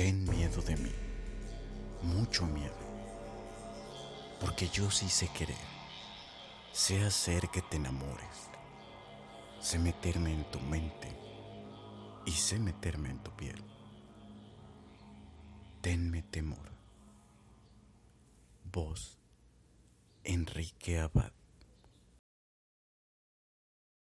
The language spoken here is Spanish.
Ten miedo de mí, mucho miedo, porque yo sí sé querer, sé hacer que te enamores, sé meterme en tu mente y sé meterme en tu piel. Tenme temor. Vos, Enrique Abad.